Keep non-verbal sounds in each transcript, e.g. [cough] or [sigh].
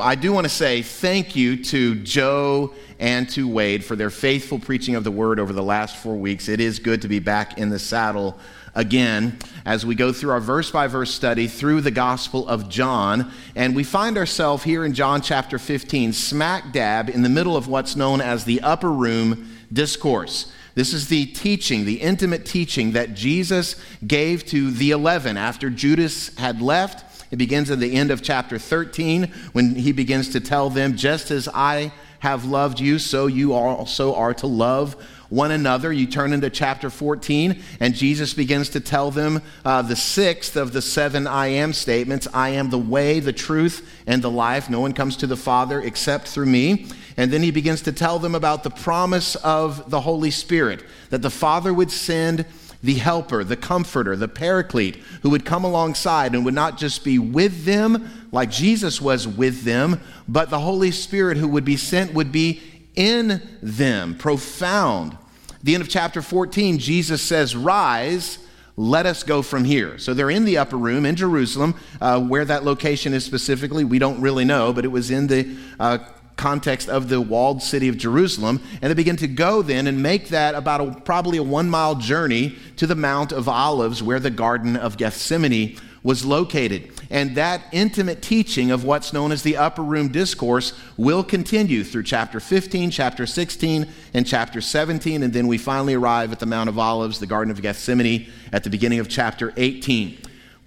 I do want to say thank you to Joe and to Wade for their faithful preaching of the word over the last four weeks. It is good to be back in the saddle again as we go through our verse by verse study through the Gospel of John. And we find ourselves here in John chapter 15, smack dab in the middle of what's known as the upper room discourse. This is the teaching, the intimate teaching that Jesus gave to the 11 after Judas had left it begins at the end of chapter 13 when he begins to tell them, Just as I have loved you, so you also are to love one another. You turn into chapter 14, and Jesus begins to tell them uh, the sixth of the seven I am statements I am the way, the truth, and the life. No one comes to the Father except through me. And then he begins to tell them about the promise of the Holy Spirit, that the Father would send the helper, the comforter, the paraclete, who would come alongside and would not just be with them like Jesus was with them, but the Holy Spirit who would be sent would be in them. Profound. the end of chapter 14, Jesus says, Rise, let us go from here. So they're in the upper room in Jerusalem. Uh, where that location is specifically, we don't really know, but it was in the uh, context of the walled city of Jerusalem. And they begin to go then and make that about a, probably a one mile journey to the Mount of Olives where the Garden of Gethsemane was located. And that intimate teaching of what's known as the upper room discourse will continue through chapter 15, chapter 16, and chapter 17. And then we finally arrive at the Mount of Olives, the Garden of Gethsemane, at the beginning of chapter 18.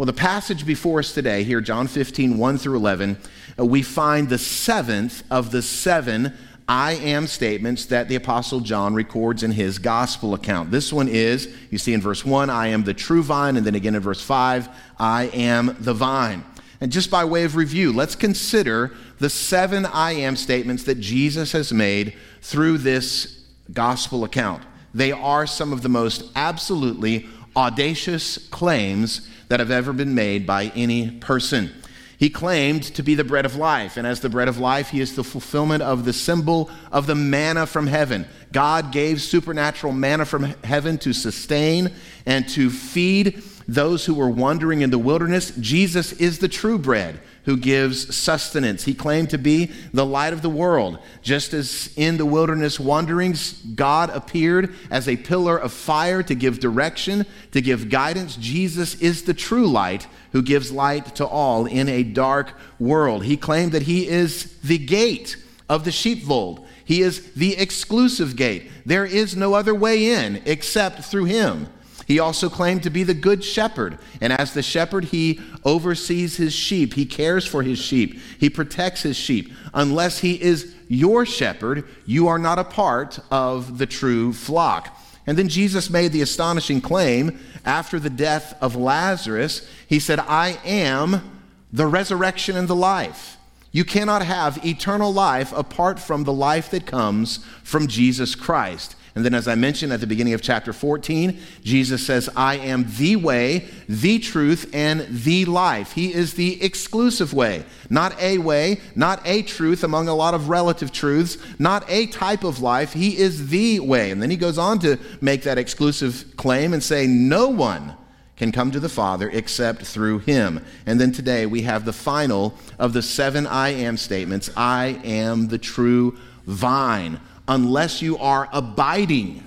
Well, the passage before us today, here, John 15, 1 through 11, uh, we find the seventh of the seven I am statements that the Apostle John records in his gospel account. This one is, you see in verse 1, I am the true vine, and then again in verse 5, I am the vine. And just by way of review, let's consider the seven I am statements that Jesus has made through this gospel account. They are some of the most absolutely audacious claims that have ever been made by any person. He claimed to be the bread of life, and as the bread of life, he is the fulfillment of the symbol of the manna from heaven. God gave supernatural manna from heaven to sustain and to feed those who were wandering in the wilderness. Jesus is the true bread who gives sustenance. He claimed to be the light of the world. Just as in the wilderness wanderings, God appeared as a pillar of fire to give direction, to give guidance, Jesus is the true light who gives light to all in a dark world. He claimed that he is the gate of the sheepfold. He is the exclusive gate. There is no other way in except through him. He also claimed to be the good shepherd. And as the shepherd, he oversees his sheep. He cares for his sheep. He protects his sheep. Unless he is your shepherd, you are not a part of the true flock. And then Jesus made the astonishing claim after the death of Lazarus. He said, I am the resurrection and the life. You cannot have eternal life apart from the life that comes from Jesus Christ. And then, as I mentioned at the beginning of chapter 14, Jesus says, I am the way, the truth, and the life. He is the exclusive way, not a way, not a truth among a lot of relative truths, not a type of life. He is the way. And then he goes on to make that exclusive claim and say, No one can come to the Father except through him. And then today we have the final of the seven I am statements I am the true vine unless you are abiding,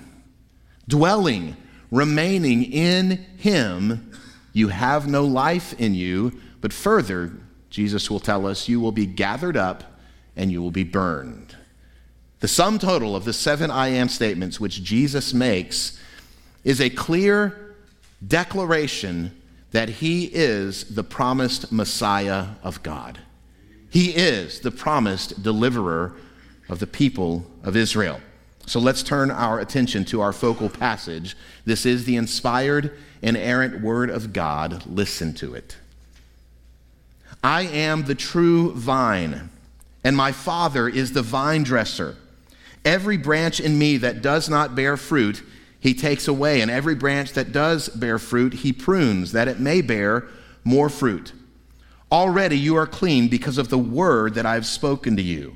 dwelling, remaining in Him, you have no life in you. But further, Jesus will tell us, you will be gathered up and you will be burned. The sum total of the seven I am statements which Jesus makes is a clear declaration that he is the promised Messiah of God. He is the promised deliverer of the people of Israel. So let's turn our attention to our focal passage. This is the inspired, inerrant Word of God. Listen to it. I am the true vine, and my Father is the vine dresser. Every branch in me that does not bear fruit, he takes away, and every branch that does bear fruit, he prunes, that it may bear more fruit. Already you are clean because of the word that I have spoken to you.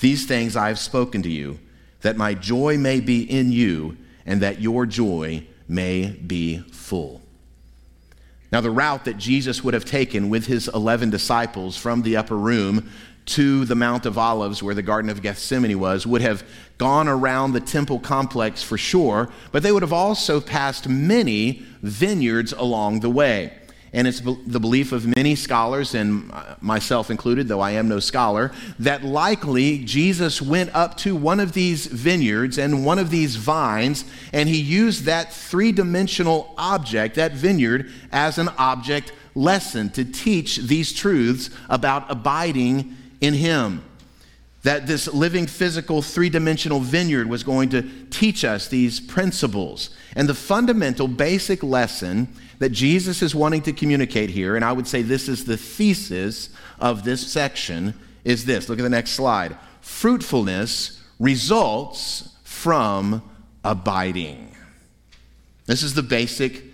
These things I have spoken to you, that my joy may be in you, and that your joy may be full. Now, the route that Jesus would have taken with his 11 disciples from the upper room to the Mount of Olives, where the Garden of Gethsemane was, would have gone around the temple complex for sure, but they would have also passed many vineyards along the way. And it's the belief of many scholars, and myself included, though I am no scholar, that likely Jesus went up to one of these vineyards and one of these vines, and he used that three dimensional object, that vineyard, as an object lesson to teach these truths about abiding in him that this living physical three dimensional vineyard was going to teach us these principles. And the fundamental basic lesson that Jesus is wanting to communicate here, and I would say this is the thesis of this section, is this. Look at the next slide. Fruitfulness results from abiding. This is the basic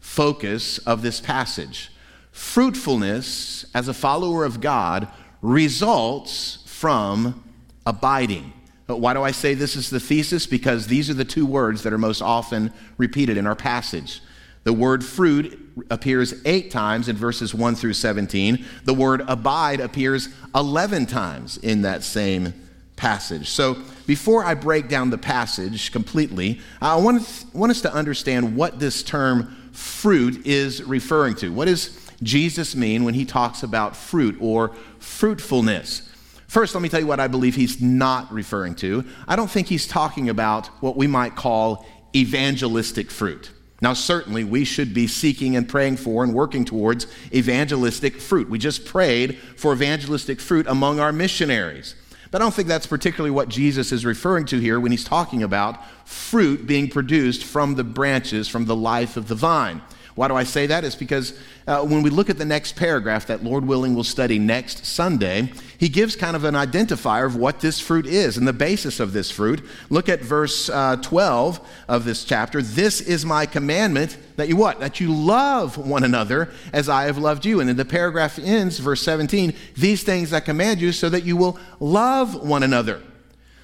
focus of this passage. Fruitfulness, as a follower of God, results from abiding. But why do I say this is the thesis? Because these are the two words that are most often repeated in our passage. The word fruit appears eight times in verses 1 through 17. The word abide appears 11 times in that same passage. So before I break down the passage completely, I want, to, want us to understand what this term fruit is referring to. What does Jesus mean when he talks about fruit or fruitfulness? First, let me tell you what I believe he's not referring to. I don't think he's talking about what we might call evangelistic fruit. Now, certainly, we should be seeking and praying for and working towards evangelistic fruit. We just prayed for evangelistic fruit among our missionaries. But I don't think that's particularly what Jesus is referring to here when he's talking about fruit being produced from the branches, from the life of the vine. Why do I say that? It's because uh, when we look at the next paragraph that Lord willing we'll study next Sunday, he gives kind of an identifier of what this fruit is and the basis of this fruit. Look at verse uh, 12 of this chapter. This is my commandment that you what? That you love one another as I have loved you. And then the paragraph ends, verse 17, these things I command you so that you will love one another.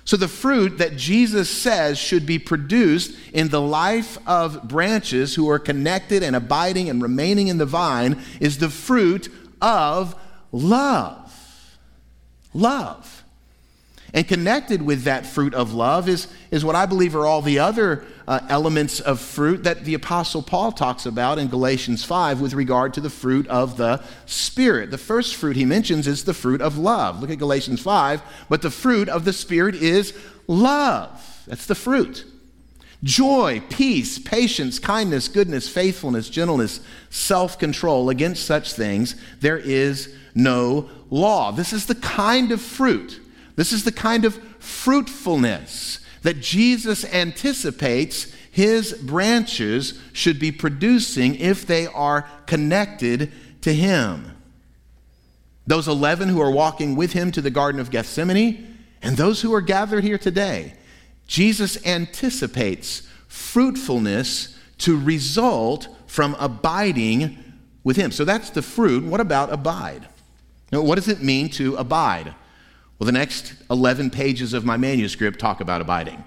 So, the fruit that Jesus says should be produced in the life of branches who are connected and abiding and remaining in the vine is the fruit of love. Love. And connected with that fruit of love is, is what I believe are all the other uh, elements of fruit that the Apostle Paul talks about in Galatians 5 with regard to the fruit of the Spirit. The first fruit he mentions is the fruit of love. Look at Galatians 5. But the fruit of the Spirit is love. That's the fruit. Joy, peace, patience, kindness, goodness, faithfulness, gentleness, self control. Against such things there is no law. This is the kind of fruit this is the kind of fruitfulness that Jesus anticipates his branches should be producing if they are connected to him. Those 11 who are walking with him to the Garden of Gethsemane, and those who are gathered here today, Jesus anticipates fruitfulness to result from abiding with him. So that's the fruit. What about abide? Now, what does it mean to abide? Well, the next 11 pages of my manuscript talk about abiding.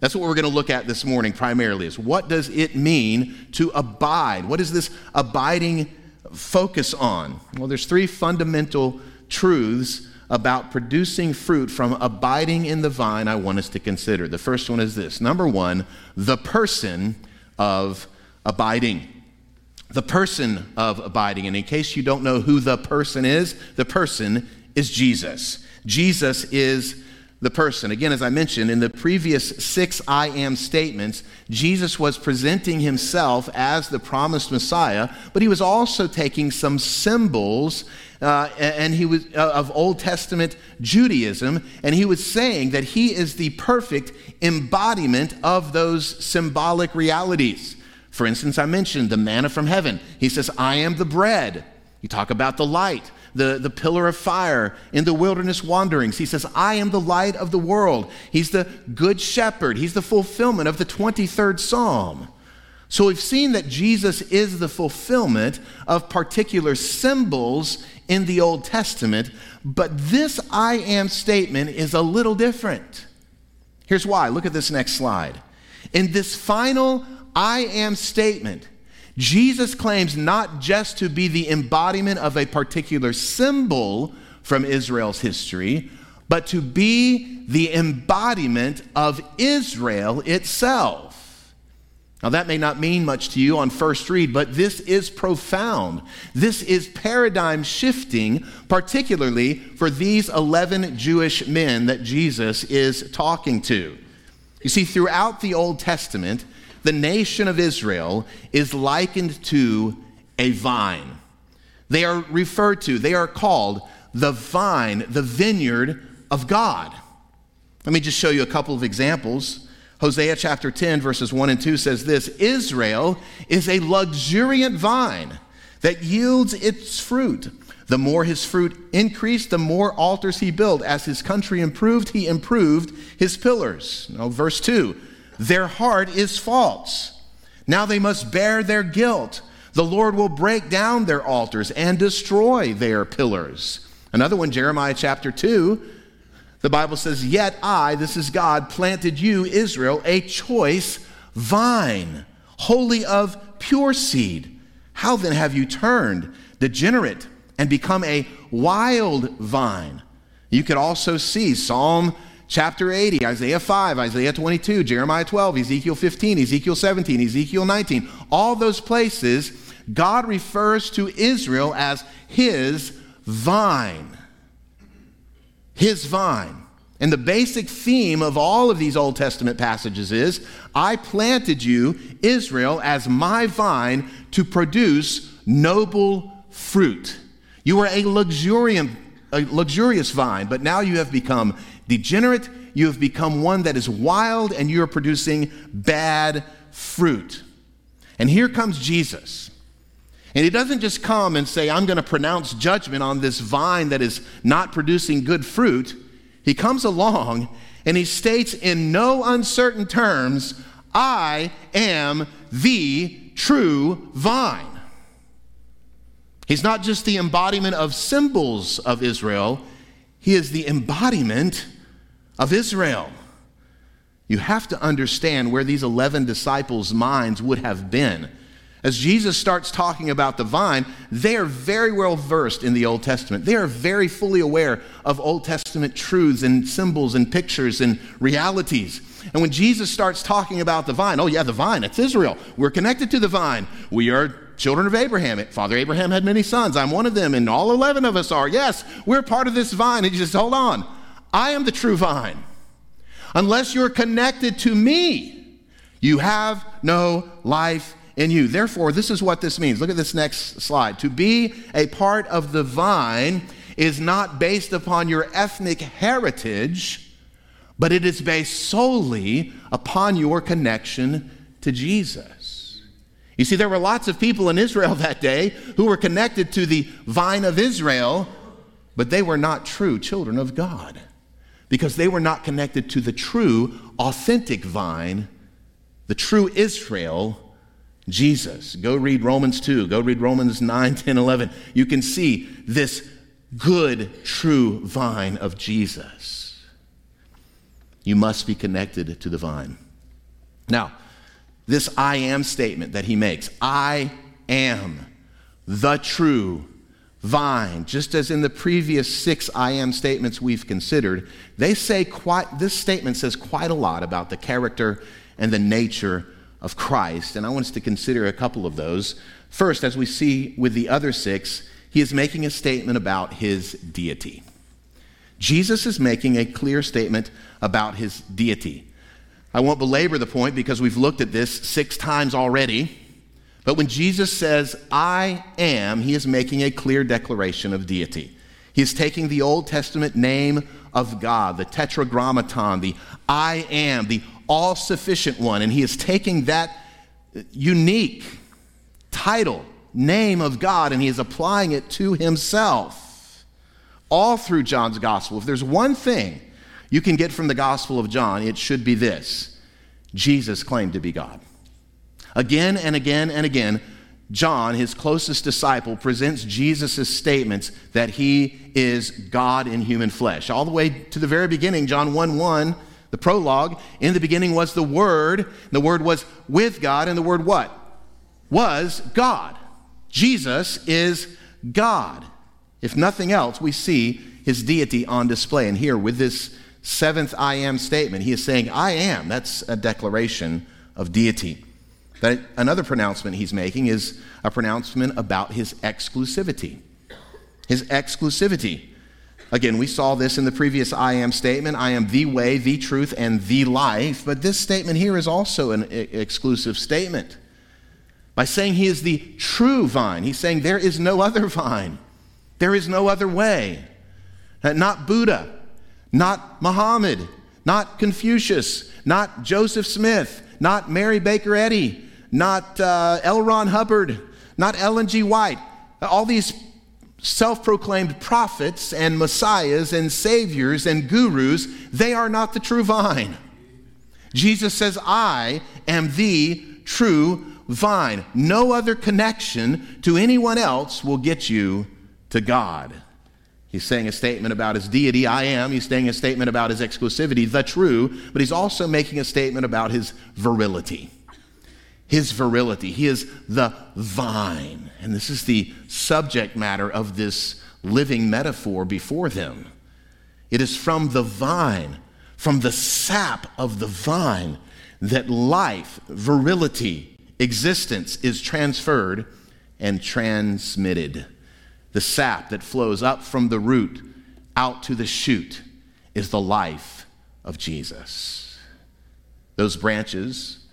That's what we're going to look at this morning primarily is what does it mean to abide? What is this abiding focus on? Well, there's three fundamental truths about producing fruit from abiding in the vine I want us to consider. The first one is this. Number 1, the person of abiding. The person of abiding. And in case you don't know who the person is, the person is Jesus. Jesus is the person. Again, as I mentioned, in the previous six I am statements, Jesus was presenting himself as the promised Messiah, but he was also taking some symbols uh, and he was uh, of Old Testament Judaism, and he was saying that he is the perfect embodiment of those symbolic realities. For instance, I mentioned the manna from heaven. He says, I am the bread. You talk about the light the, the pillar of fire in the wilderness wanderings. He says, I am the light of the world. He's the good shepherd. He's the fulfillment of the 23rd Psalm. So we've seen that Jesus is the fulfillment of particular symbols in the Old Testament, but this I am statement is a little different. Here's why. Look at this next slide. In this final I am statement, Jesus claims not just to be the embodiment of a particular symbol from Israel's history, but to be the embodiment of Israel itself. Now, that may not mean much to you on first read, but this is profound. This is paradigm shifting, particularly for these 11 Jewish men that Jesus is talking to. You see, throughout the Old Testament, the nation of Israel is likened to a vine. They are referred to, they are called the vine, the vineyard of God. Let me just show you a couple of examples. Hosea chapter 10, verses 1 and 2 says this Israel is a luxuriant vine that yields its fruit. The more his fruit increased, the more altars he built. As his country improved, he improved his pillars. Now, verse 2 their heart is false. Now they must bear their guilt. The Lord will break down their altars and destroy their pillars. Another one, Jeremiah chapter 2, the Bible says, Yet I, this is God, planted you, Israel, a choice vine, wholly of pure seed. How then have you turned degenerate and become a wild vine? You could also see Psalm chapter 80, Isaiah 5, Isaiah 22, Jeremiah 12, Ezekiel 15, Ezekiel 17, Ezekiel 19. All those places, God refers to Israel as his vine. His vine. And the basic theme of all of these Old Testament passages is I planted you, Israel, as my vine to produce noble fruit. You were a luxuriant, a luxurious vine, but now you have become degenerate, you have become one that is wild, and you are producing bad fruit. And here comes Jesus. And he doesn't just come and say, I'm going to pronounce judgment on this vine that is not producing good fruit. He comes along and he states in no uncertain terms, I am the true vine. He's not just the embodiment of symbols of Israel, he is the embodiment of Israel. You have to understand where these 11 disciples' minds would have been. As Jesus starts talking about the vine, they are very well versed in the Old Testament. They are very fully aware of Old Testament truths and symbols and pictures and realities. And when Jesus starts talking about the vine, oh, yeah, the vine, it's Israel. We're connected to the vine. We are children of Abraham. Father Abraham had many sons. I'm one of them, and all 11 of us are. Yes, we're part of this vine. And he says, hold on. I am the true vine. Unless you're connected to me, you have no life in you. Therefore, this is what this means. Look at this next slide. To be a part of the vine is not based upon your ethnic heritage, but it is based solely upon your connection to Jesus. You see, there were lots of people in Israel [laughs] that day who were connected to the vine of Israel, but they were not true children of God because they were not connected to the true, authentic vine, the true Israel, Jesus. Go read Romans 2, go read Romans 9, [laughs] 10, 11. You can see this good, true vine of Jesus. You must be connected to the vine. Now, this I am statement that he makes I am the true vine, just as in the previous six I am statements we've considered, they say quite, this statement says quite a lot about the character and the nature of Christ. And I want us to consider a couple of those. First, as we see with the other six, he is making a statement about his deity. Jesus is making a clear statement about his deity. I won't belabor the point because we've looked at this six times already. But when Jesus says, I am, he is making a clear declaration of deity. He is taking the Old Testament name of God, the tetragrammaton, the I am, the all sufficient one, and he is taking that unique title, name of God, and he is applying it to himself. All through John's gospel. If there's one thing you can get from the gospel of John, it should be this Jesus claimed to be God. Again and again and again, John, his closest disciple, presents Jesus' statements that he is God in human flesh. All the way to the very beginning, John 1 1, the prologue, in the beginning was the Word, the Word was with God, and the Word what? Was God. Jesus is God. If nothing else, we see his deity on display. And here, with this seventh I am statement, he is saying, I am. That's a declaration of deity. But another pronouncement he's making is a pronouncement about his exclusivity. His exclusivity. Again, we saw this in the previous I am statement I am the way, the truth, and the life. But this statement here is also an exclusive statement. By saying he is the true vine, he's saying there is no other vine, there is no other way. Uh, not Buddha, not Muhammad, not Confucius, not Joseph Smith, not Mary Baker Eddy, not uh, L. Ron Hubbard, not Ellen G. White. All these self proclaimed prophets and messiahs and saviors and gurus, they are not the true vine. Jesus says, I am the true vine. No other connection to anyone else will get you to God. He's saying a statement about his deity, I am. He's saying a statement about his exclusivity, the true, but he's also making a statement about his virility his virility. He is the vine. And this is the subject matter of this living metaphor before them. It is from the vine, from the sap of the vine, that life, virility, existence is transferred and transmitted. The sap that flows up from the root out to the shoot is the life of Jesus. Those branches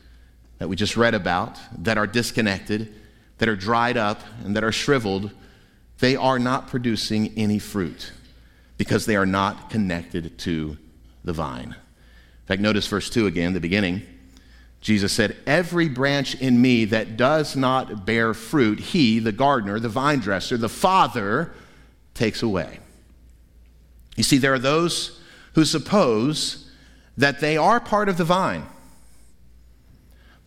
that we just read about that are disconnected, that are dried up, and that are shriveled, they are not producing any fruit because they are not connected to the vine. In fact, notice verse 2 again, the beginning. Jesus said, Every branch in me that does not bear fruit, he, the gardener, the vine dresser, the Father, takes away. You see, there are those who suppose that they are part of the vine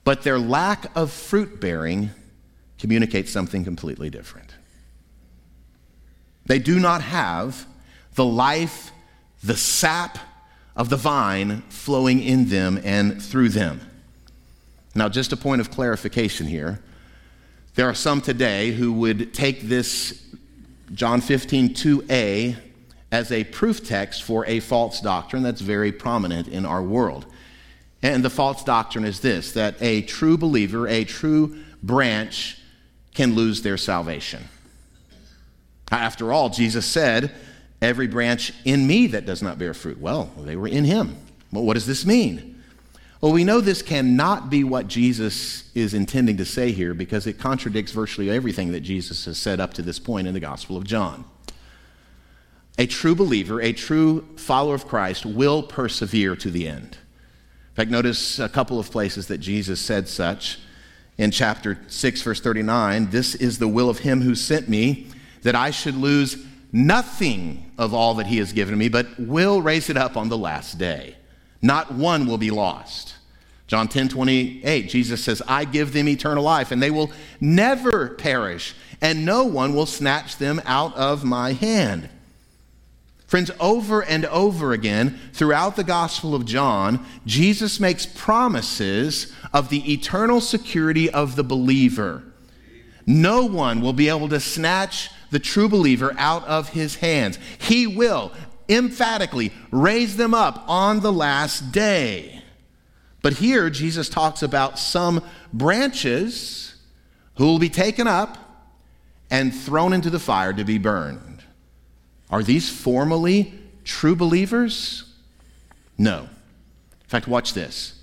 but their lack of fruit bearing communicates something completely different. They do not have the life, the sap of the vine flowing in them and through them. Now, just a point of clarification here. There are some today who would take this John 15, 2a as a proof text for a false doctrine that's very prominent in our world. And the false doctrine is this that a true believer, a true branch, can lose their salvation. After all, Jesus said, Every branch in me that does not bear fruit. Well, they were in him. Well, what does this mean? Well, we know this cannot be what Jesus is intending to say here because it contradicts virtually everything that Jesus has said up to this point in the Gospel of John. A true believer, a true follower of Christ, will persevere to the end. In fact, notice a couple of places that Jesus said such. In chapter 6, verse 39, this is the will of him who sent me, that I should lose nothing of all that he has given me, but will raise it up on the last day. Not one will be lost. John 10 28, Jesus says, I give them eternal life, and they will never perish, and no one will snatch them out of my hand. Friends, over and over again throughout the Gospel of John, Jesus makes promises of the eternal security of the believer. No one will be able to snatch the true believer out of his hands. He will emphatically raise them up on the last day. But here, Jesus talks about some branches who will be taken up and thrown into the fire to be burned. Are these formally true believers? No. In fact, watch this.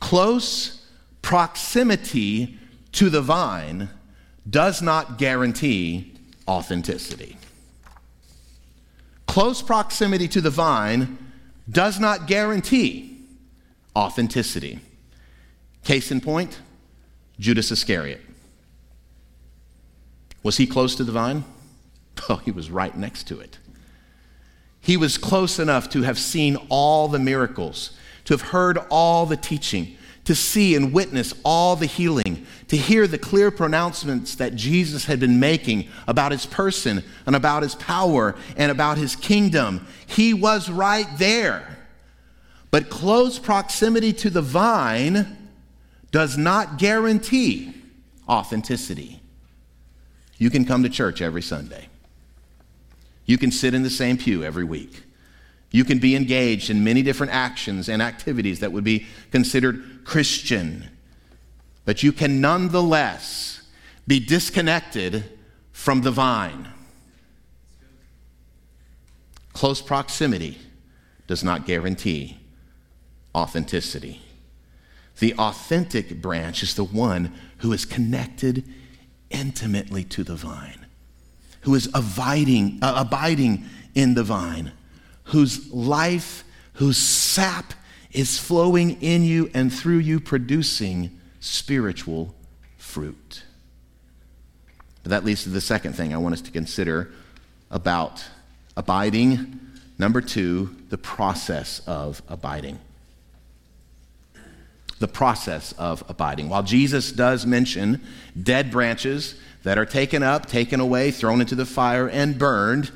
Close proximity to the vine does not guarantee authenticity. Close proximity to the vine does not guarantee authenticity. Case in point, Judas Iscariot. Was he close to the vine? He was right next to it. He was close enough to have seen all the miracles, to have heard all the teaching, to see and witness all the healing, to hear the clear pronouncements that Jesus had been making about his person and about his power and about his kingdom. He was right there. But close proximity to the vine does not guarantee authenticity. You can come to church every Sunday. You can sit in the same pew every week. You can be engaged in many different actions and activities that would be considered Christian. But you can nonetheless be disconnected from the vine. Close proximity does not guarantee authenticity. The authentic branch is the one who is connected intimately to the vine, who is abiding, uh, abiding in the vine, whose life, whose sap is flowing in you and through you, producing spiritual fruit. But that leads to the second thing I want us to consider about abiding. Number two, the process of abiding the process of abiding. While Jesus does mention dead branches that are taken up, taken away, thrown into the fire, and burned,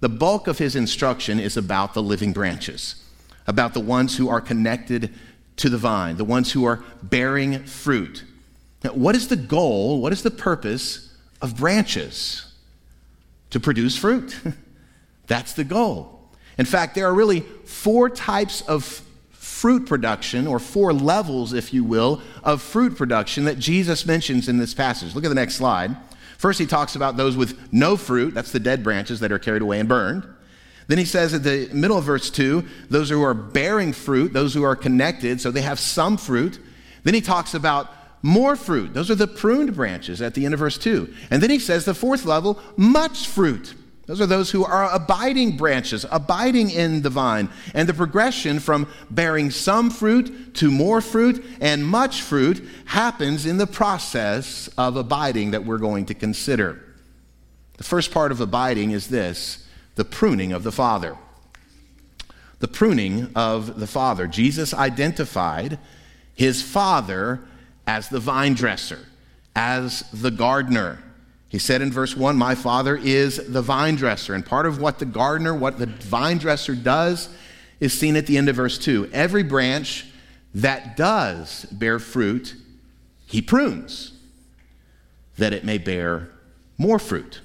the bulk of his instruction is about the living branches, about the ones who are connected to the vine, the ones who are bearing fruit. Now, what is the goal? What is the purpose of branches? To produce fruit. [laughs] That's the goal. In fact, there are really four types of fruit production, or four levels, if you will, of fruit production that Jesus mentions in this passage. Look at the next slide. First, he talks about those with no fruit, that's the dead branches that are carried away and burned. Then he says at the middle of verse 2, those who are bearing fruit, those who are connected, so they have some fruit. Then he talks about more fruit. Those are the pruned branches at the end of verse 2. And then he says the fourth level, much fruit. Those are those who are abiding branches, abiding in the vine. And the progression from bearing some fruit to more fruit and much fruit happens in the process of abiding that we're going to consider. The first part of abiding is this the pruning of the Father. The pruning of the Father. Jesus identified his Father as the vine dresser, as the gardener. He said in verse 1, My father is the vine dresser. And part of what the gardener, what the vine dresser does, is seen at the end of verse 2. Every branch that does bear fruit, he prunes, that it may bear more fruit.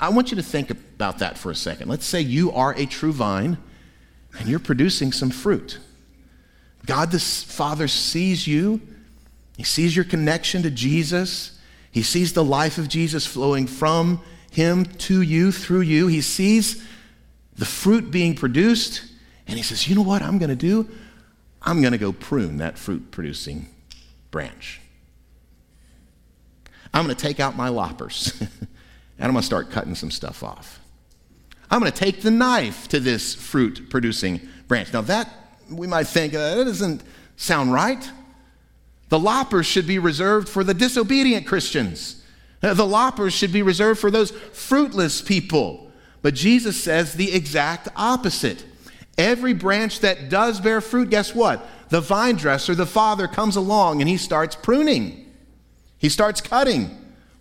I want you to think about that for a second. Let's say you are a true vine and you're producing some fruit. God the Father sees you, He sees your connection to Jesus. He sees the life of Jesus flowing from him to you, through you. He sees the fruit being produced, and he says, You know what I'm going to do? I'm going to go prune that fruit producing branch. I'm going to take out my loppers, [laughs] and I'm going to start cutting some stuff off. I'm going to take the knife to this fruit producing branch. Now, that we might think, uh, that doesn't sound right. The loppers should be reserved for the disobedient Christians. Uh, the loppers should be reserved for those fruitless people. But Jesus says the exact opposite. Every branch that does bear fruit, guess what? The vine dresser, the father, comes along and he starts pruning. He starts cutting.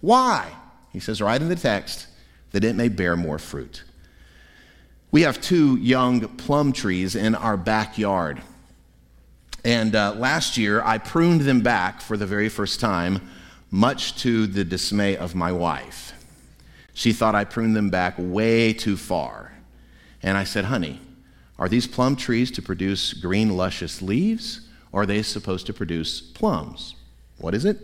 Why? He says right in the text, that it may bear more fruit. We have two young plum trees in our backyard. And uh, last year, I pruned them back for the very first time, much to the dismay of my wife. She thought I pruned them back way too far. And I said, honey, are these plum trees to produce green, luscious leaves, or are they supposed to produce plums? What is it?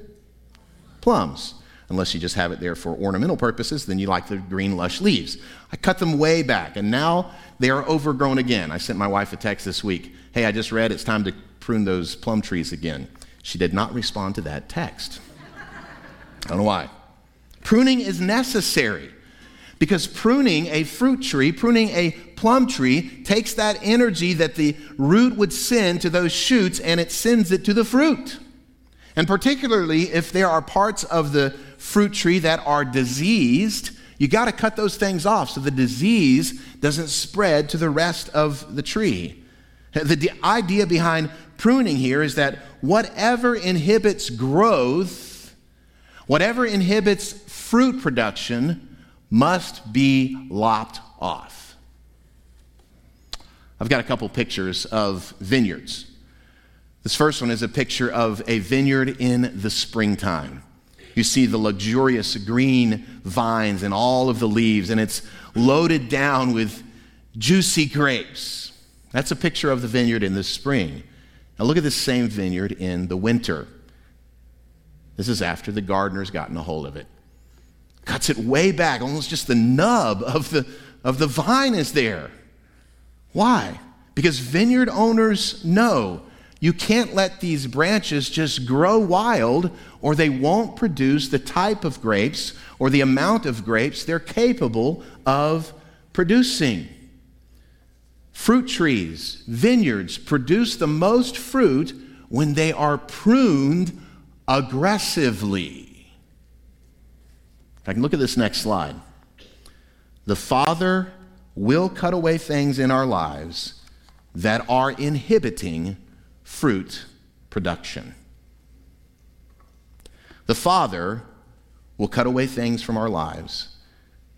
Plums. Unless you just have it there for ornamental purposes, then you like the green, lush leaves. I cut them way back, and now they are overgrown again. I sent my wife a text this week Hey, I just read it's time to prune those plum trees again. She did not respond to that text. I don't know why. Pruning is necessary because pruning a fruit tree, pruning a plum tree, takes that energy that the root would send to those shoots and it sends it to the fruit. And particularly if there are parts of the fruit tree that are diseased, you got to cut those things off so the disease doesn't spread to the rest of the tree. The idea behind pruning here is that whatever inhibits growth, whatever inhibits fruit production, must be lopped off. I've got a couple pictures of vineyards. This first one is a picture of a vineyard in the springtime. You see the luxurious green vines and all of the leaves, and it's loaded down with juicy grapes. That's a picture of the vineyard in the spring. Now look at this same vineyard in the winter. This is after the gardener's gotten a hold of it. Cuts it way back, almost just the nub of the, of the vine is there. Why? Because vineyard owners know you can't let these branches just grow wild, or they won't produce the type of grapes or the amount of grapes they're capable of producing. Fruit trees, vineyards produce the most fruit when they are pruned aggressively. If I can look at this next slide. The Father will cut away things in our lives that are inhibiting fruit production. The Father will cut away things from our lives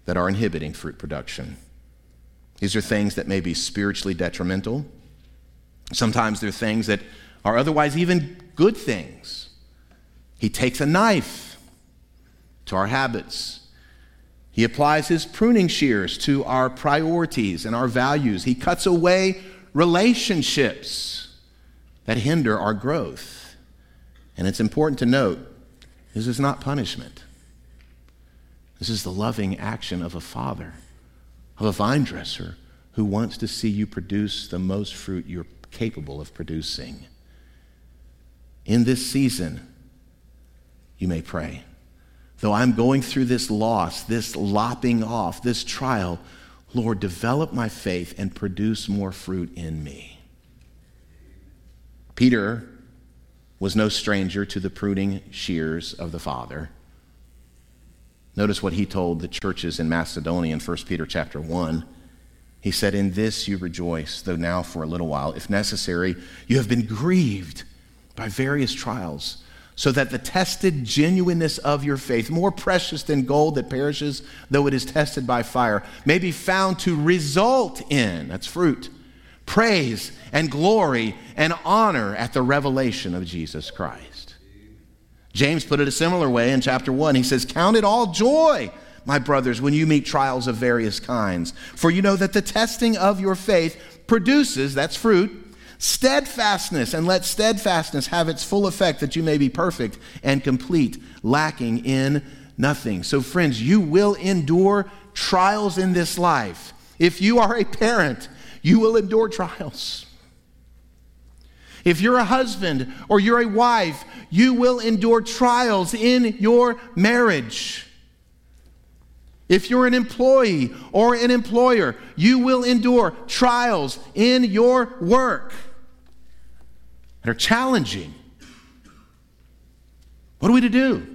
that are inhibiting fruit production. These are things that may be spiritually detrimental. Sometimes they're things that are otherwise even good things. He takes a knife to our habits. He applies his pruning shears to our priorities and our values. He cuts away relationships that hinder our growth. And it's important to note this is not punishment. This is the loving action of a father, of a vine dresser who wants to see you produce the most fruit you're capable of producing. In this season, you may pray. Though I'm going through this loss, this lopping off, this trial, Lord, develop my faith and produce more fruit in me. Peter was no stranger to the pruning shears of the Father. Notice what he told the churches in Macedonia in 1 Peter chapter 1. He said, In this you rejoice, though now for a little while, if necessary, you have been grieved by various trials, so that the tested genuineness of your faith, more precious than gold that perishes, though it is tested by fire, may be found to result in, that's fruit, praise and glory and honor at the revelation of Jesus Christ. James put it a similar way in chapter 1. He says, Count it all joy, my brothers, when you meet trials of various kinds, for you know that the testing of your faith produces, that's fruit, steadfastness, and let steadfastness have its full effect that you may be perfect and complete, lacking in nothing. So, friends, you will endure trials in this life. If you are a parent, you will endure trials. If you're a husband or you're a wife, you will endure trials in your marriage. If you're an employee or an employer, you will endure trials in your work that are challenging. What are we to do?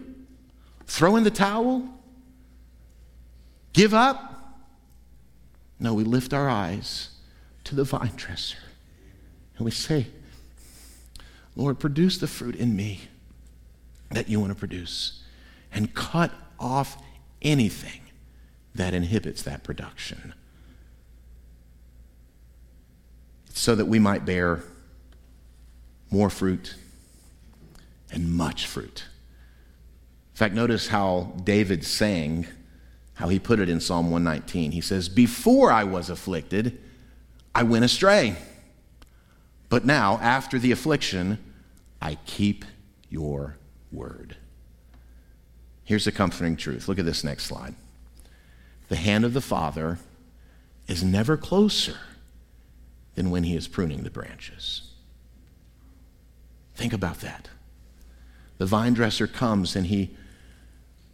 Throw in the towel? Give up? No, we lift our eyes to the vine dresser. And we say, Lord, produce the fruit in me that you want to produce and cut off anything that inhibits that production so that we might bear more fruit and much fruit. In fact, notice how David sang, how he put it in Psalm 119. He says, Before I was afflicted, I went astray. But now, after the affliction, I keep your word. Here's a comforting truth. Look at this next slide. The hand of the Father is never closer than when he is pruning the branches. Think about that. The vine dresser comes and he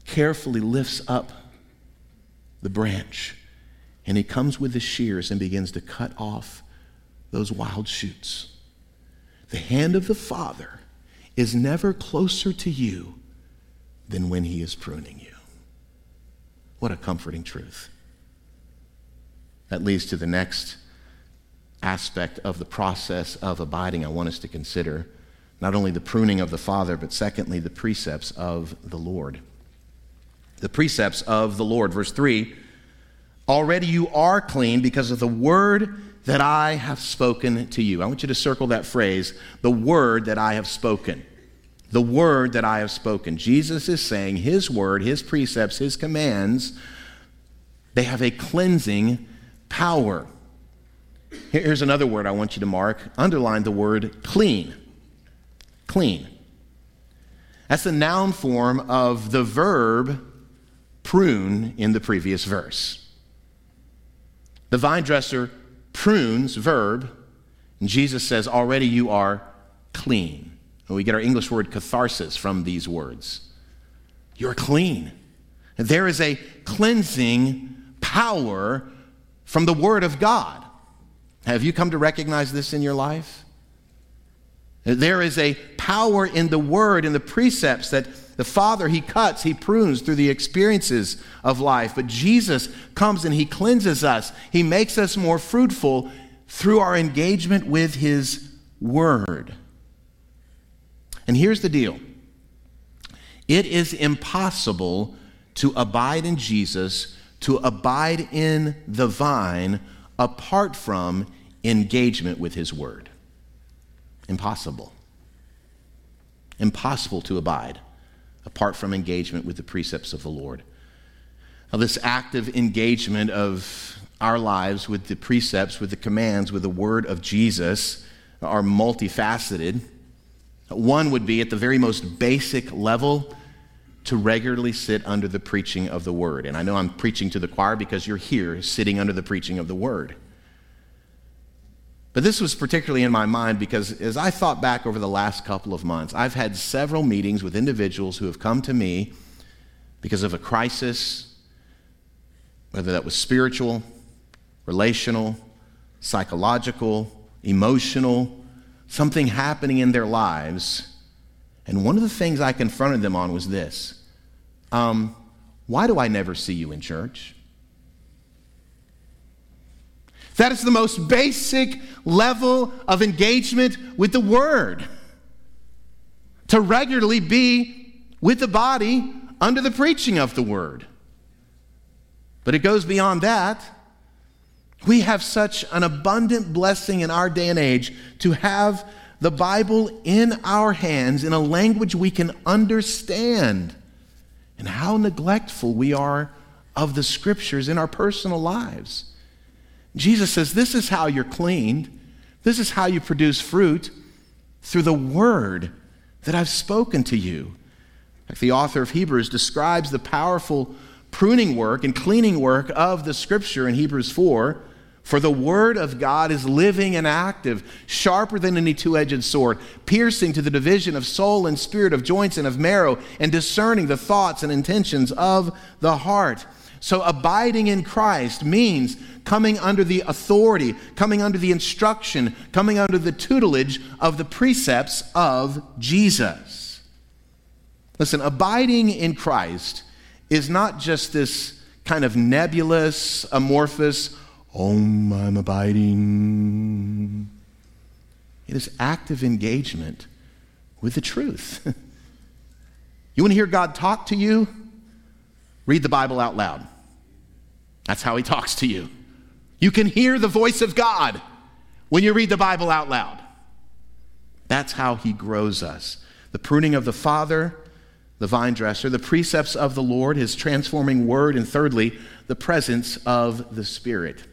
carefully lifts up the branch and he comes with the shears and begins to cut off those wild shoots. The hand of the Father is never closer to you than when he is pruning you. What a comforting truth. That leads to the next aspect of the process of abiding I want us to consider not only the pruning of the Father, but secondly, the precepts of the Lord. The precepts of the Lord. Verse 3 Already you are clean because of the word that I have spoken to you. I want you to circle that phrase, the word that I have spoken. The word that I have spoken. Jesus is saying his word, his precepts, his commands, they have a cleansing power. Here's another word I want you to mark. Underline the word clean. Clean. That's the noun form of the verb prune in the previous verse. The vine dresser prunes, verb, and Jesus says, Already you are clean. And we get our English word catharsis from these words. You're clean. There is a cleansing power from the Word of God. Have you come to recognize this in your life? There is a power in the Word, in the precepts that the Father, He cuts, He prunes through the experiences of life. But Jesus comes and He cleanses us. He makes us more fruitful through our engagement with His Word. And here's the deal it is impossible to abide in Jesus, to abide in the vine, apart from engagement with His Word. Impossible. Impossible to abide apart from engagement with the precepts of the Lord. Now, this active engagement of our lives with the precepts, with the commands, with the word of Jesus are multifaceted. One would be at the very most basic level to regularly sit under the preaching of the word. And I know I'm preaching to the choir because you're here sitting under the preaching of the word. But this was particularly in my mind because as I thought back over the last couple of months, I've had several meetings with individuals who have come to me because of a crisis, whether that was spiritual, relational, psychological, emotional, something happening in their lives. And one of the things I confronted them on was this um, Why do I never see you in church? That is the most basic level of engagement with the Word. To regularly be with the body under the preaching of the Word. But it goes beyond that. We have such an abundant blessing in our day and age to have the Bible in our hands in a language we can understand. And how neglectful we are of the scriptures in our personal lives. Jesus says, This is how you're cleaned. This is how you produce fruit through the word that I've spoken to you. Like the author of Hebrews describes the powerful pruning work and cleaning work of the scripture in Hebrews 4. For the word of God is living and active, sharper than any two edged sword, piercing to the division of soul and spirit, of joints and of marrow, and discerning the thoughts and intentions of the heart. So, abiding in Christ means coming under the authority, coming under the instruction, coming under the tutelage of the precepts of Jesus. Listen, abiding in Christ is not just this kind of nebulous, amorphous, oh, I'm abiding. It is active engagement with the truth. [laughs] you want to hear God talk to you? Read the Bible out loud. That's how He talks to you. You can hear the voice of God when you read the Bible out loud. That's how He grows us. The pruning of the Father, the vine dresser, the precepts of the Lord, His transforming word, and thirdly, the presence of the Spirit.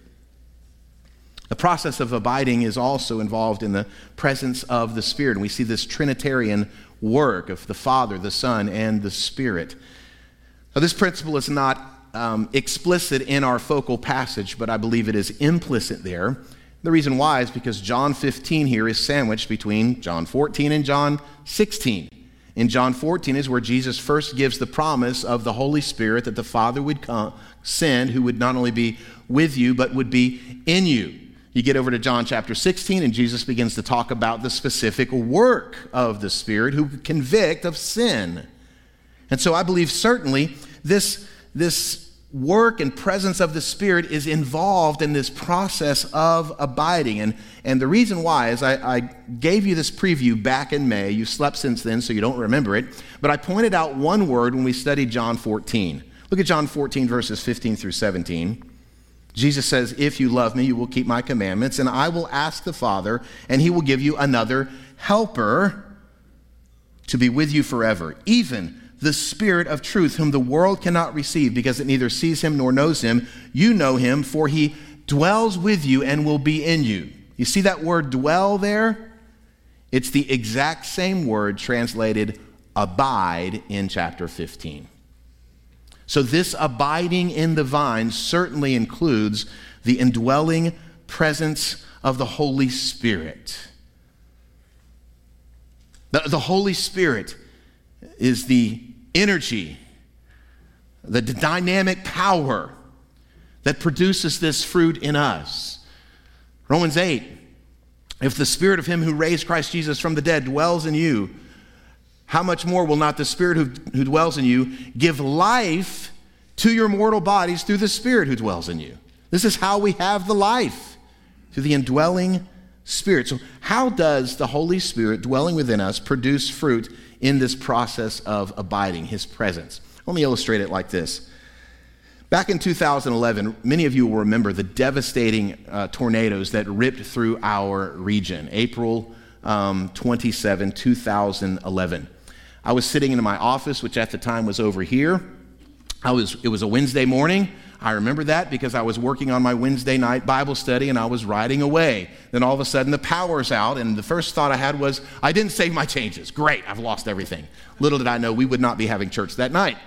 The process of abiding is also involved in the presence of the Spirit. And we see this Trinitarian work of the Father, the Son, and the Spirit. Now, this principle is not um, explicit in our focal passage, but I believe it is implicit there. The reason why is because John 15 here is sandwiched between John 14 and John 16. In John 14 is where Jesus first gives the promise of the Holy Spirit that the Father would come, send, who would not only be with you, but would be in you. You get over to John chapter 16, and Jesus begins to talk about the specific work of the Spirit who convict of sin. And so I believe certainly this, this work and presence of the Spirit is involved in this process of abiding. And, and the reason why is I, I gave you this preview back in May. You slept since then, so you don't remember it. But I pointed out one word when we studied John 14. Look at John 14, verses 15 through 17. Jesus says, If you love me, you will keep my commandments, and I will ask the Father, and he will give you another helper to be with you forever, even the Spirit of truth, whom the world cannot receive because it neither sees him nor knows him. You know him, for he dwells with you and will be in you. You see that word dwell there? It's the exact same word translated abide in chapter 15. So, this abiding in the vine certainly includes the indwelling presence of the Holy Spirit. The, the Holy Spirit is the energy, the dynamic power that produces this fruit in us. Romans 8 If the Spirit of Him who raised Christ Jesus from the dead dwells in you, how much more will not the Spirit who, who dwells in you give life to your mortal bodies through the Spirit who dwells in you? This is how we have the life, through the indwelling Spirit. So, how does the Holy Spirit dwelling within us produce fruit in this process of abiding, His presence? Let me illustrate it like this. Back in 2011, many of you will remember the devastating uh, tornadoes that ripped through our region, April um, 27, 2011. I was sitting in my office, which at the time was over here. I was, it was a Wednesday morning. I remember that because I was working on my Wednesday night Bible study and I was riding away. Then all of a sudden the power's out, and the first thought I had was, I didn't save my changes. Great, I've lost everything. Little did I know we would not be having church that night.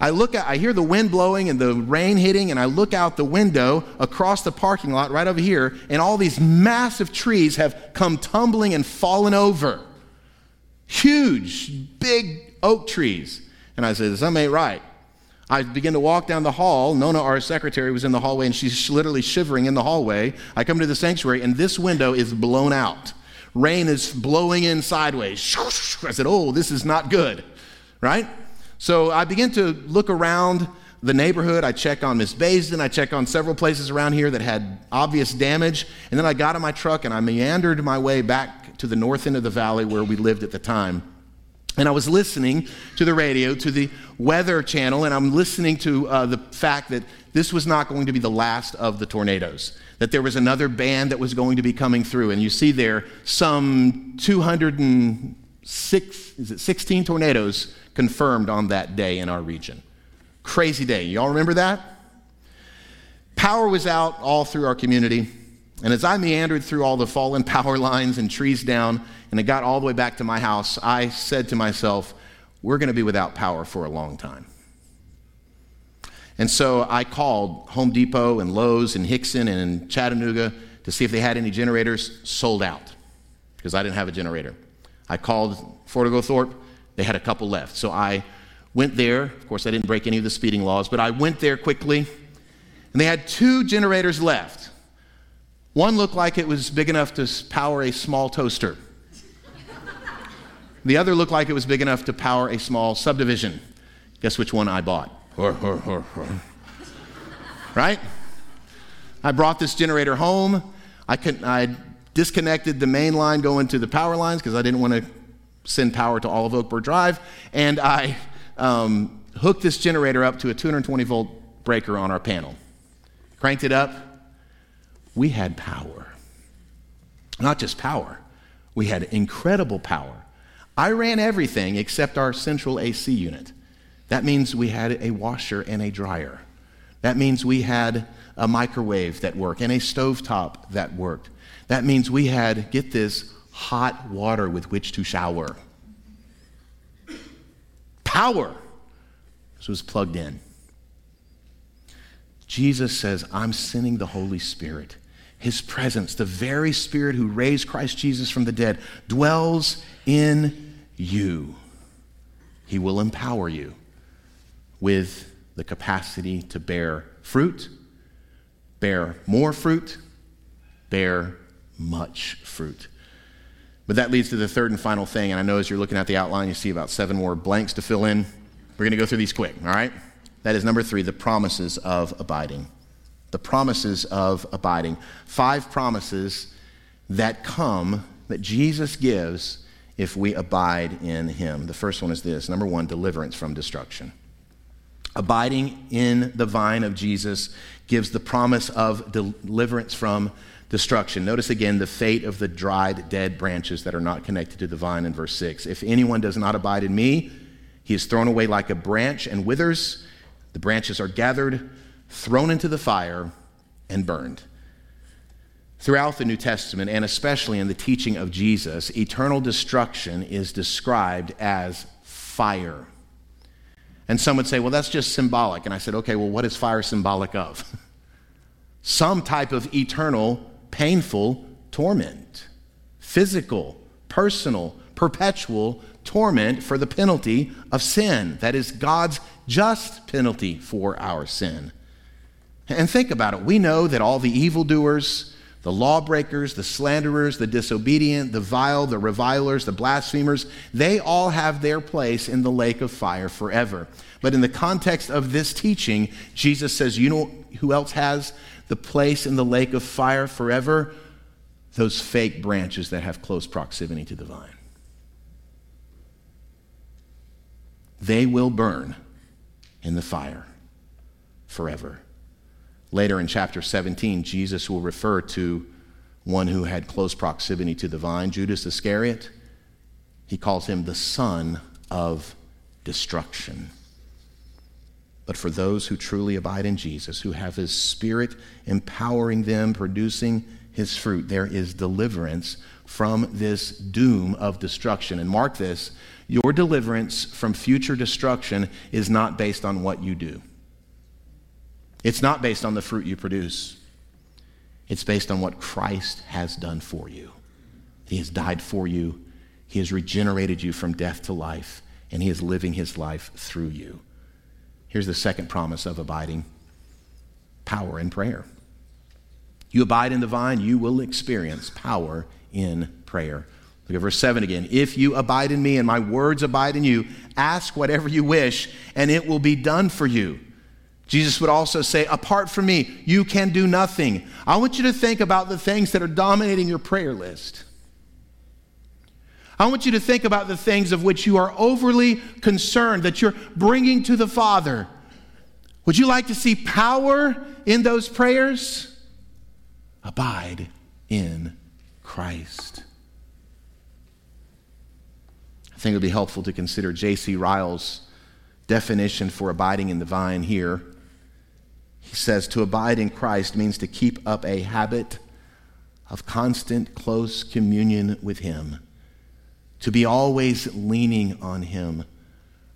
I look at, I hear the wind blowing and the rain hitting, and I look out the window across the parking lot right over here, and all these massive trees have come tumbling and fallen over huge, big oak trees. And I said, Something ain't right. I begin to walk down the hall. Nona, our secretary, was in the hallway and she's literally shivering in the hallway. I come to the sanctuary and this window is blown out. Rain is blowing in sideways. [laughs] I said, Oh, this is not good, right? So I begin to look around the neighborhood. I check on Miss Basin. I check on several places around here that had obvious damage. And then I got in my truck and I meandered my way back to the north end of the valley where we lived at the time. And I was listening to the radio, to the weather channel, and I'm listening to uh, the fact that this was not going to be the last of the tornadoes, that there was another band that was going to be coming through. And you see there some 206, is it 16 tornadoes confirmed on that day in our region. Crazy day. Y'all remember that? Power was out all through our community. And as I meandered through all the fallen [laughs] power lines and trees down, and it got all the way back to my house, I said to myself, we're going to be without power for a long time. And so I called Home Depot and Lowe's and Hixson and Chattanooga to see if they had any generators sold out because I didn't have a generator. I called Fort Oglethorpe, they had a couple left. So I went there. Of course, I didn't break any of the speeding laws, but I went there quickly, and they had two generators left. One looked like it was big enough to power a small toaster. The other looked like it was big enough to power a small subdivision. Guess which one I bought? right? I brought this generator home. I, I disconnected the main line going to the power lines because I didn't want to send power to all of Oakbird Drive. And I um, hooked this generator up to a 220 volt breaker on our panel. Cranked it up, we had power. Not just power, we had incredible power. I ran everything except our central AC unit. That means we had a washer and a dryer. That means we had a microwave that worked and a stovetop that worked. That means we had, get this, hot water with which to shower. Power. It was plugged in. Jesus says, I'm sending the Holy Spirit. His presence, the very Spirit who raised Christ Jesus from the dead, dwells in you. He will empower you with the capacity to bear fruit, bear more fruit, bear much fruit. But that leads to the third and final thing. And I know as you're looking at the outline, you see about seven more blanks to fill in. We're going to go through these quick, all right? That is number three the promises of abiding. The promises of abiding. Five promises that come, that Jesus gives if we abide in him. The first one is this number one, deliverance from destruction. Abiding in the vine of Jesus gives the promise of deliverance from destruction. Notice again the fate of the dried, dead branches that are not connected to the vine in verse 6. If anyone does not abide in me, he is thrown away like a branch and withers. The branches are gathered, thrown into the fire, and burned. Throughout the New Testament, and especially in the teaching of Jesus, eternal destruction is described as fire. And some would say, well, that's just symbolic. And I said, okay, well, what is fire symbolic of? [laughs] Some type of eternal painful torment, physical, personal, perpetual torment for the penalty of sin. That is God's just penalty for our sin. And think about it. We know that all the evildoers, the lawbreakers, the slanderers, the disobedient, the vile, the revilers, the blasphemers, they all have their place in the lake of fire forever. But in the context of this teaching, Jesus says, You know who else has the place in the lake of fire forever, those fake branches that have close proximity to the vine. They will burn in the fire forever. Later in chapter 17, Jesus will refer to one who had close proximity to the vine, Judas Iscariot. He calls him the son of destruction. But for those who truly abide in Jesus, who have his spirit empowering them, producing his fruit, there is deliverance from this doom of destruction. And mark this your deliverance from future destruction is not based on what you do, it's not based on the fruit you produce. It's based on what Christ has done for you. He has died for you, He has regenerated you from death to life, and He is living His life through you. Here's the second promise of abiding power in prayer. You abide in the vine, you will experience power in prayer. Look at verse 7 again. If you abide in me and my words abide in you, ask whatever you wish, and it will be done for you. Jesus would also say, Apart from me, you can do nothing. I want you to think about the things that are dominating your prayer list. I want you to think about the things of which you are overly concerned that you're bringing to the Father. Would you like to see power in those prayers? Abide in Christ. I think it would be helpful to consider J.C. Ryle's definition for abiding in the vine here. He says to abide in Christ means to keep up a habit of constant, close communion with Him to be always leaning on Him,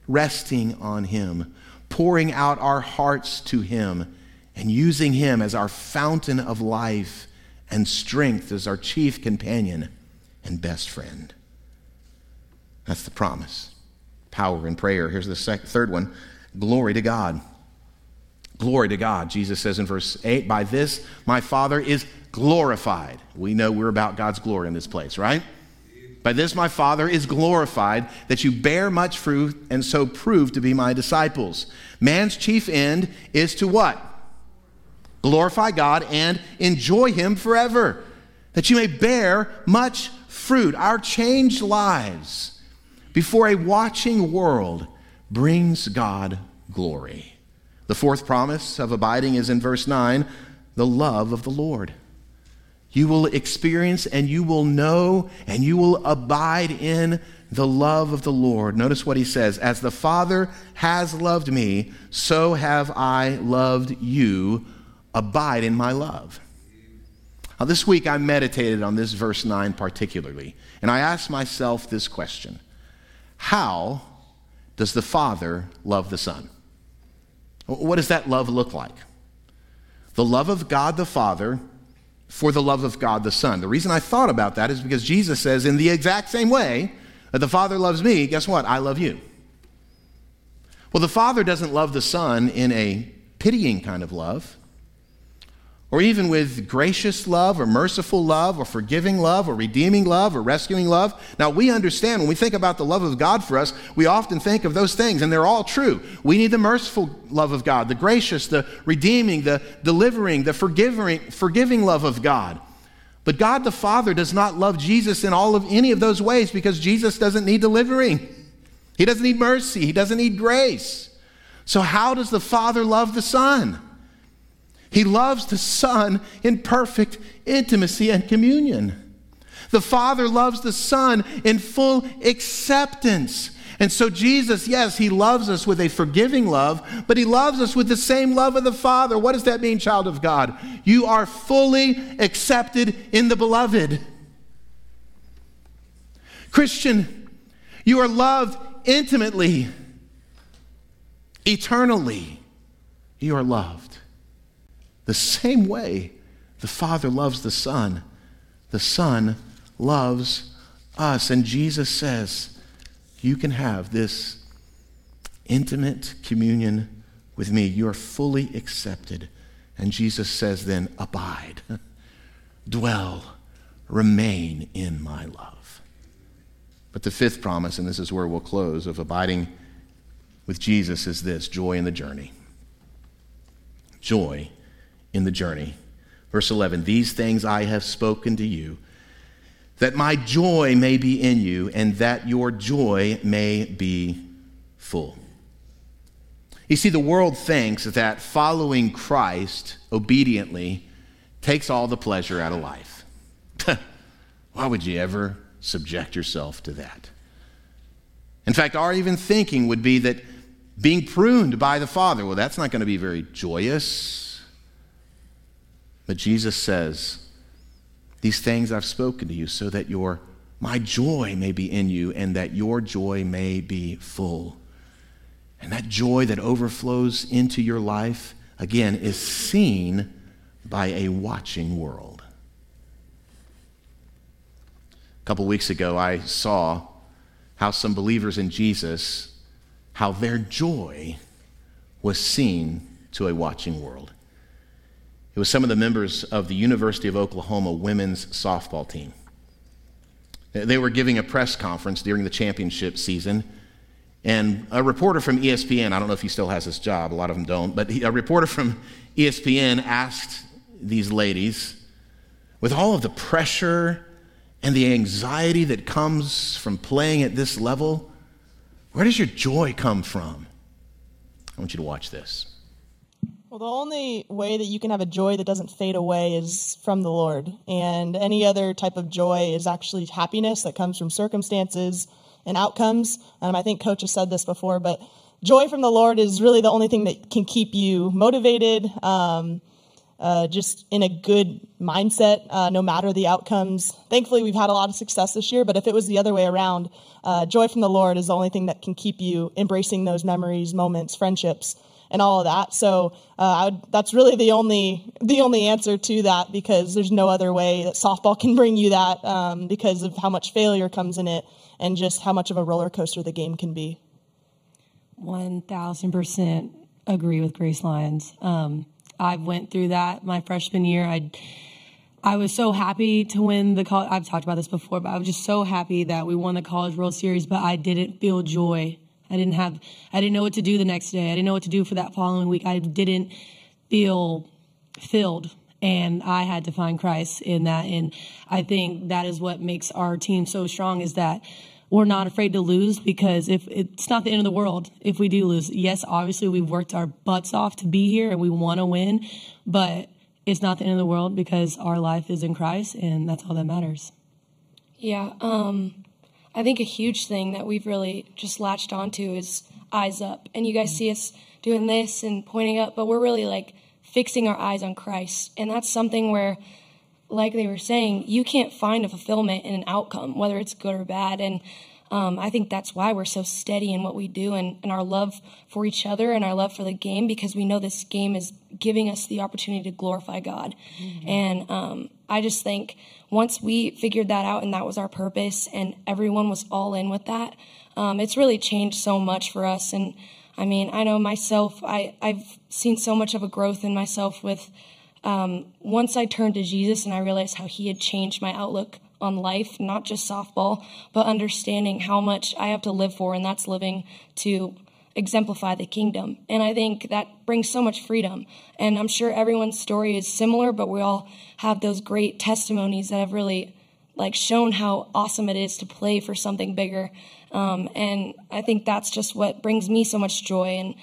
resting on Him, pouring out our hearts to Him, and using Him as our fountain of life and strength as our chief companion and best friend. That's the promise. Power in prayer. Here's the second, third one glory to God. Glory to God. Jesus says in verse 8, By this my Father is glorified. We know we're about God's glory in this place, right? By this my Father is glorified, that you bear much fruit and so prove to be my disciples. Man's chief end is to what? Glorify God and enjoy Him forever, that you may bear much fruit. Our changed lives before a watching world brings God glory. The fourth promise of abiding is in verse 9 the love of the Lord. You will experience and you will know and you will abide in the love of the Lord. Notice what he says As the Father has loved me, so have I loved you. Abide in my love. Now, this week I meditated on this verse 9 particularly, and I asked myself this question How does the Father love the Son? What does that love look like? The love of God the Father for the love of God the Son. The reason I thought about that is because Jesus says, in the exact same way that the Father loves me, guess what? I love you. Well, the Father doesn't love the Son in a pitying kind of love or even with gracious love or merciful love or forgiving love or redeeming love or rescuing love. Now, we understand when we think about the love of God for us, we often think of those things, and they're all true. We need the merciful love of God, the gracious, the redeeming, the delivering, the forgiving, forgiving love of God. But God the Father does not love Jesus in all of any of those ways because Jesus doesn't need delivering. He doesn't need mercy. He doesn't need grace. So, how does the Father love the Son? He loves the Son in perfect intimacy and communion. The Father loves the Son in full acceptance. And so, Jesus, yes, He loves us with a forgiving love, but He loves us with the same love of the Father. What does that mean, child of God? You are fully accepted in the beloved. Christian, you are loved intimately, eternally. You are loved. The same way the Father loves the Son, the Son loves us. And Jesus says, You can have this intimate communion with me. You are fully accepted. And Jesus says, Then abide, [laughs] dwell, remain in my love. But the fifth promise, and this is where we'll close, of abiding with Jesus is this joy in the journey. Joy in the journey. Verse 11 These things I have spoken to you, that my joy may be in you, and that your joy may be full. You see, the world thinks that following Christ obediently takes all the pleasure out of life. [laughs] Why would you ever subject yourself to that? In fact, our even thinking would be that being pruned by the Father, well, that's not going to be very joyous. But Jesus says, These things I've spoken to you so that your my joy may be in you and that your joy may be full. And that joy that overflows into your life, again, is seen by a watching world. A couple weeks ago, I saw how some believers in Jesus, how their joy was seen to a watching world. It was some of the members of the University of Oklahoma women's softball team. They were giving a press conference during the championship season, and a reporter from ESPN, I don't know if he still has his job, a lot of them don't, but a reporter from ESPN asked these ladies, with all of the pressure and the anxiety that comes from playing at this level, where does your joy come from? I want you to watch this. Well, the only way that you can have a joy that doesn't fade away is from the Lord. And any other type of joy is actually happiness that comes from circumstances and outcomes. Um, I think Coach has said this before, but joy from the Lord is really the only thing that can keep you motivated, um, uh, just in a good mindset, uh, no matter the outcomes. Thankfully, we've had a lot of success this year, but if it was the other way around, uh, joy from the Lord is the only thing that can keep you embracing those memories, moments, friendships and all of that. So uh, would, that's really the only the only answer to that because there's no other way that softball [laughs] can bring you that um, because of how much failure comes in it and just how much of a roller coaster the game can be. One thousand percent agree with Grace Lyons. Um, I went through that my freshman year. I I was so happy to win the college. I've talked about this before, but I was just so happy that we won the College World Series. But I didn't feel joy I didn't have, I didn't know what to do the next day. I didn't know what to do for that following week. I didn't feel filled. And I had to find Christ in that. And I think that is what makes our team so strong is that we're not afraid to lose because if it's not the end of the world if we do lose. Yes, obviously we've worked our butts off to be here and we want to win, but it's not the end of the world because our life is in Christ and that's all that matters. Yeah, um, I think a huge thing that we've really just latched onto is eyes up. And you guys see us doing this and pointing up, but we're really like fixing our eyes on Christ. And that's something where, like they were saying, you can't find a fulfillment in an outcome, whether it's good or bad. And um, I think that's why we're so steady in what we do and, and our love for each other and our love for the game because we know this game is giving us the opportunity to glorify God. Mm-hmm. And um, I just think once we figured that out and that was our purpose and everyone was all in with that, um, it's really changed so much for us. And I mean, I know myself, I, I've seen so much of a growth in myself with um, once I turned to Jesus and I realized how he had changed my outlook on life, not just softball, but understanding how much I have to live for, and that's living to exemplify the kingdom. And I think that brings so much freedom. And I'm sure everyone's story is similar, but we all have those great testimonies that have really like shown how awesome it is to play for something bigger. Um, and I think that's just what brings me so much joy. And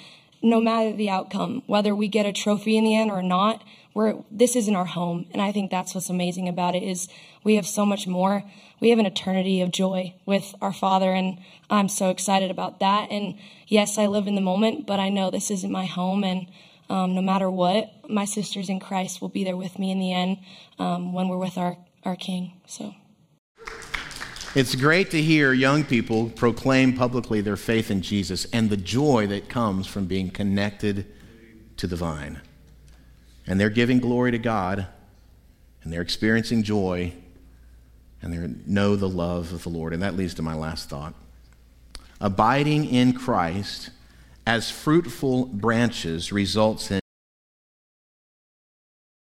no matter the outcome, whether we get a trophy in the end or not, we're, this isn't our home. And I think that's what's amazing about it is we have so much more. We have an eternity of joy with our Father, and I'm so excited about that. And yes, I live in the moment, but I know this isn't my home, and um, no matter what, my sisters in Christ will be there with me in the end um, when we're with our, our King. So. It's great to hear young people proclaim publicly their faith in Jesus and the joy that comes from being connected to the vine. And they're giving glory to God, and they're experiencing joy, and they know the love of the Lord. And that leads to my last thought. Abiding in Christ as fruitful branches results in